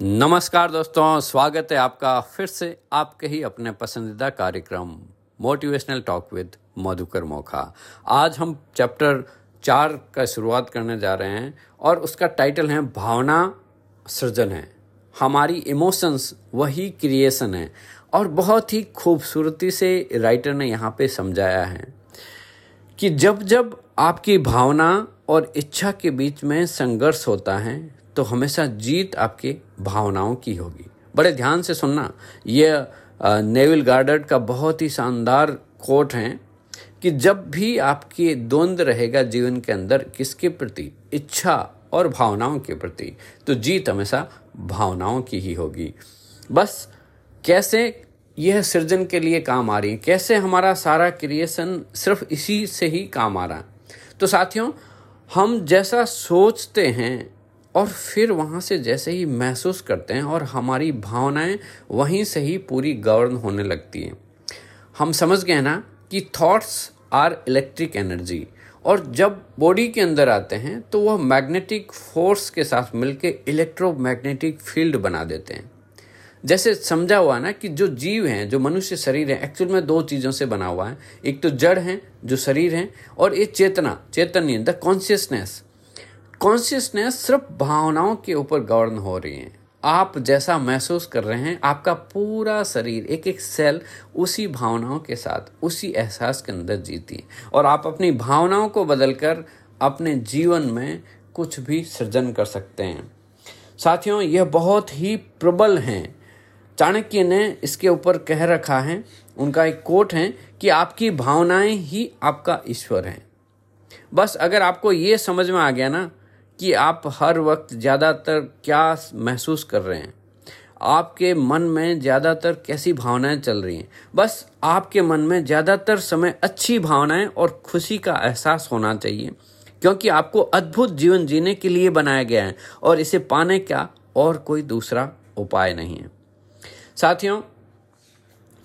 नमस्कार दोस्तों, स्वागत है आपका फिर से आपके ही अपने पसंदीदा कार्यक्रम motivational talk with Madhukar Mokha. आज हम चैप्टर चार का शुरुआत करने जा रहे हैं और उसका टाइटल है भावना सृजन है। हमारी इमोशंस वही क्रिएशन है और बहुत ही खूबसूरती से राइटर ने यहाँ पे समझाया है कि जब जब आपकी भावना और इच्छा के बीच में संघर्ष होता है तो हमेशा जीत आपके भावनाओं की होगी। बड़े ध्यान से सुनना यह नेविल गार्डर का बहुत ही शानदार कोट है कि जब भी आपके द्वंद्व रहेगा जीवन के अंदर किसके प्रति? इच्छा और भावनाओं के प्रति। तो जीत हमेशा भावनाओं की ही होगी। बस, कैसे यह सृजन के लिए काम आ रही है? कैसे हमारा सारा क्रिएशन सिर्फ़ इसी से ही काम आ रहा है? तो साथियों, हम जैसा सोचते हैं और फिर वहाँ से जैसे ही महसूस करते हैं और हमारी भावनाएँ वहीं से ही पूरी गवर्न होने लगती हैं। हम समझ गए ना कि थॉट्स आर इलेक्ट्रिक एनर्जी और जब बॉडी के अंदर आते हैं तो वह मैग्नेटिक फोर्स के साथ मिलकर इलेक्ट्रोमैग्नेटिक फ़ील्ड बना देते हैं। जैसे समझा हुआ ना कि जो जीव हैं, जो मनुष्य शरीर है एक्चुअल में दो चीज़ों से बना हुआ है। एक तो जड़ है, जो शरीर है, और ये चेतना चैतन्य द कॉन्शियसनेस कॉन्शियसनेस सिर्फ़ भावनाओं के ऊपर गवर्न हो रही है। आप जैसा महसूस कर रहे हैं, आपका पूरा शरीर एक एक सेल उसी भावनाओं के साथ, उसी एहसास के अंदर जीती है। और आप अपनी भावनाओं को बदलकर अपने जीवन में कुछ भी सृजन कर सकते हैं। साथियों, यह बहुत ही प्रबल हैं। चाणक्य ने इसके ऊपर कह रखा है, उनका एक कोट है कि आपकी भावनाएँ ही आपका ईश्वर हैं। बस अगर आपको ये समझ में आ गया ना कि आप हर वक्त ज़्यादातर क्या महसूस कर रहे हैं? आपके मन में ज़्यादातर कैसी भावनाएँ चल रही हैं? बस आपके मन में ज़्यादातर समय अच्छी भावनाएँ और खुशी का एहसास होना चाहिए, क्योंकि आपको अद्भुत जीवन जीने के लिए बनाया गया है और इसे पाने का और कोई दूसरा उपाय नहीं है। साथियों,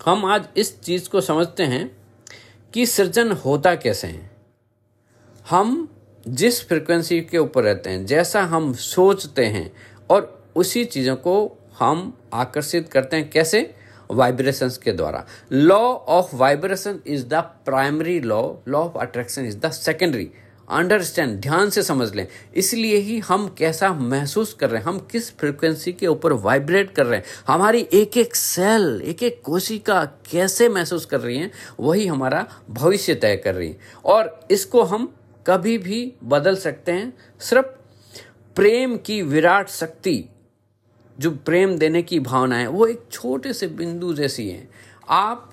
हम आज इस चीज़ को समझते हैं कि सृजन होता कैसे है। हम जिस फ्रिक्वेंसी के ऊपर रहते हैं, जैसा हम सोचते हैं, और उसी चीज़ों को हम आकर्षित करते हैं, कैसे? वाइब्रेशंस के द्वारा। Law of vibration is the primary law law of attraction is the secondary understand ध्यान से समझ लें। इसलिए ही हम कैसा महसूस कर रहे हैं, हम किस फ्रिक्वेंसी के ऊपर वाइब्रेट कर रहे हैं, हमारी एक एक सेल एक एक कोशिका कैसे महसूस कर रही है, वही हमारा भविष्य तय कर रही है। और इसको हम कभी भी बदल सकते हैं। सिर्फ़ प्रेम की विराट शक्ति, जो प्रेम देने की भावना है, वो एक छोटे से बिंदु जैसी है। आप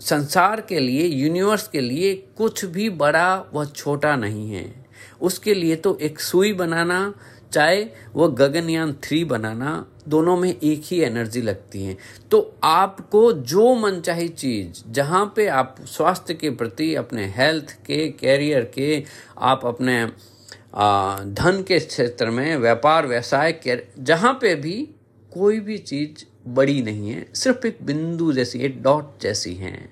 संसार के लिए यूनिवर्स के लिए कुछ भी बड़ा व छोटा नहीं है। उसके लिए तो एक सुई बनाना चाहे वो गगनयान थ्री बनाना, दोनों में एक ही एनर्जी लगती है। तो आपको जो मन चाहे चीज़, जहाँ पे आप स्वास्थ्य के प्रति, अपने हेल्थ के कैरियर के, आप अपने धन के क्षेत्र में, व्यापार, व्यवसाय जहाँ पे भी कोई भी चीज़ बड़ी नहीं है, सिर्फ़ एक बिंदु जैसी, एक डॉट जैसी हैं।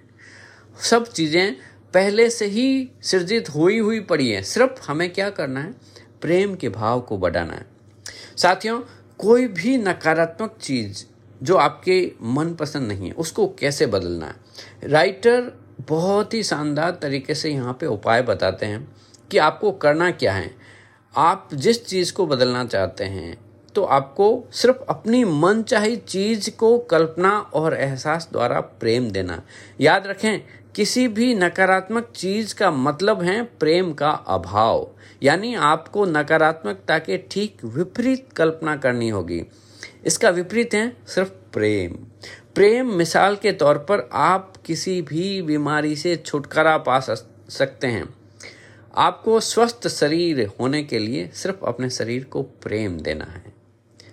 सब चीज़ें पहले से ही सृजित हुई हुई पड़ी है। सिर्फ़ हमें क्या करना है? प्रेम के भाव को बढ़ाना है। साथियों, कोई भी नकारात्मक चीज़ जो आपके मन पसंद नहीं है, उसको कैसे बदलना है? राइटर बहुत ही शानदार तरीके से यहाँ पे उपाय बताते हैं कि आपको करना क्या है। आप जिस चीज़ को बदलना चाहते हैं तो आपको सिर्फ़ अपनी मन चाही चीज़ को कल्पना और एहसास द्वारा प्रेम देना। याद रखें, किसी भी नकारात्मक चीज़ का मतलब है प्रेम का अभाव। यानी आपको नकारात्मकता के ठीक विपरीत कल्पना करनी होगी। इसका विपरीत है सिर्फ़ प्रेम। प्रेम मिसाल के तौर पर आप किसी भी बीमारी से छुटकारा पा सकते हैं। आपको स्वस्थ शरीर होने के लिए सिर्फ़ अपने शरीर को प्रेम देना है।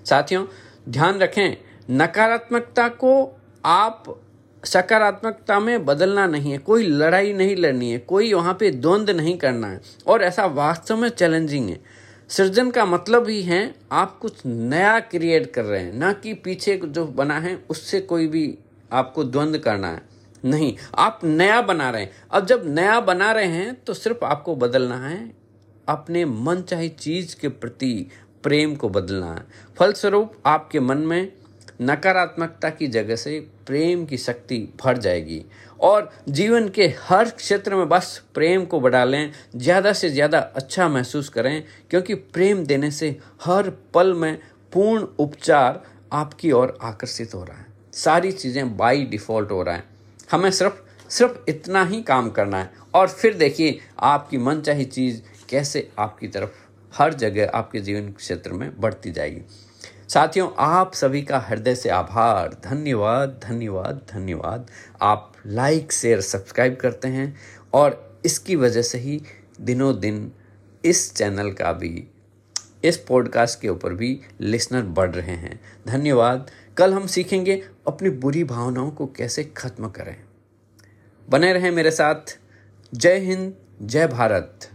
साथियों, ध्यान रखें, नकारात्मकता को आप सकारात्मकता में बदलना नहीं है, कोई लड़ाई नहीं लड़नी है, कोई वहाँ पे द्वंद्व नहीं करना है, और ऐसा वास्तव में चैलेंजिंग है। सृजन का मतलब ही है, आप कुछ नया क्रिएट कर रहे हैं, ना कि पीछे जो बना है, उससे कोई भी आपको द्वंद्व करना है। नहीं, आप नया बना रहे हैं। अब जब नया बना रहे हैं तो सिर्फ़ आपको बदलना है, अपने मन चाहे चीज़ के प्रति प्रेम को बदलना है। फलस्वरूप आपके मन में नकारात्मकता की जगह से प्रेम की शक्ति भर जाएगी। और जीवन के हर क्षेत्र में बस प्रेम को बढ़ा लें, ज़्यादा से ज़्यादा अच्छा महसूस करें, क्योंकि प्रेम देने से हर पल में पूर्ण उपचार आपकी ओर आकर्षित हो रहा है। सारी चीज़ें बाई डिफ़ॉल्ट हो रहा है। हमें सिर्फ़ सिर्फ़ इतना ही काम करना है। और फिर देखिए, आपकी मन चाही चीज़ कैसे आपकी तरफ़ हर जगह आपके जीवन क्षेत्र में बढ़ती जाएगी। साथियों, आप सभी का हृदय से आभार। धन्यवाद धन्यवाद धन्यवाद। आप लाइक शेयर सब्सक्राइब करते हैं और इसकी वजह से ही दिनों दिन इस चैनल का भी, इस पॉडकास्ट के ऊपर भी लिसनर बढ़ रहे हैं। धन्यवाद। कल हम सीखेंगे अपनी बुरी भावनाओं को कैसे खत्म करें। बने रहें मेरे साथ। जय हिंद, जय भारत।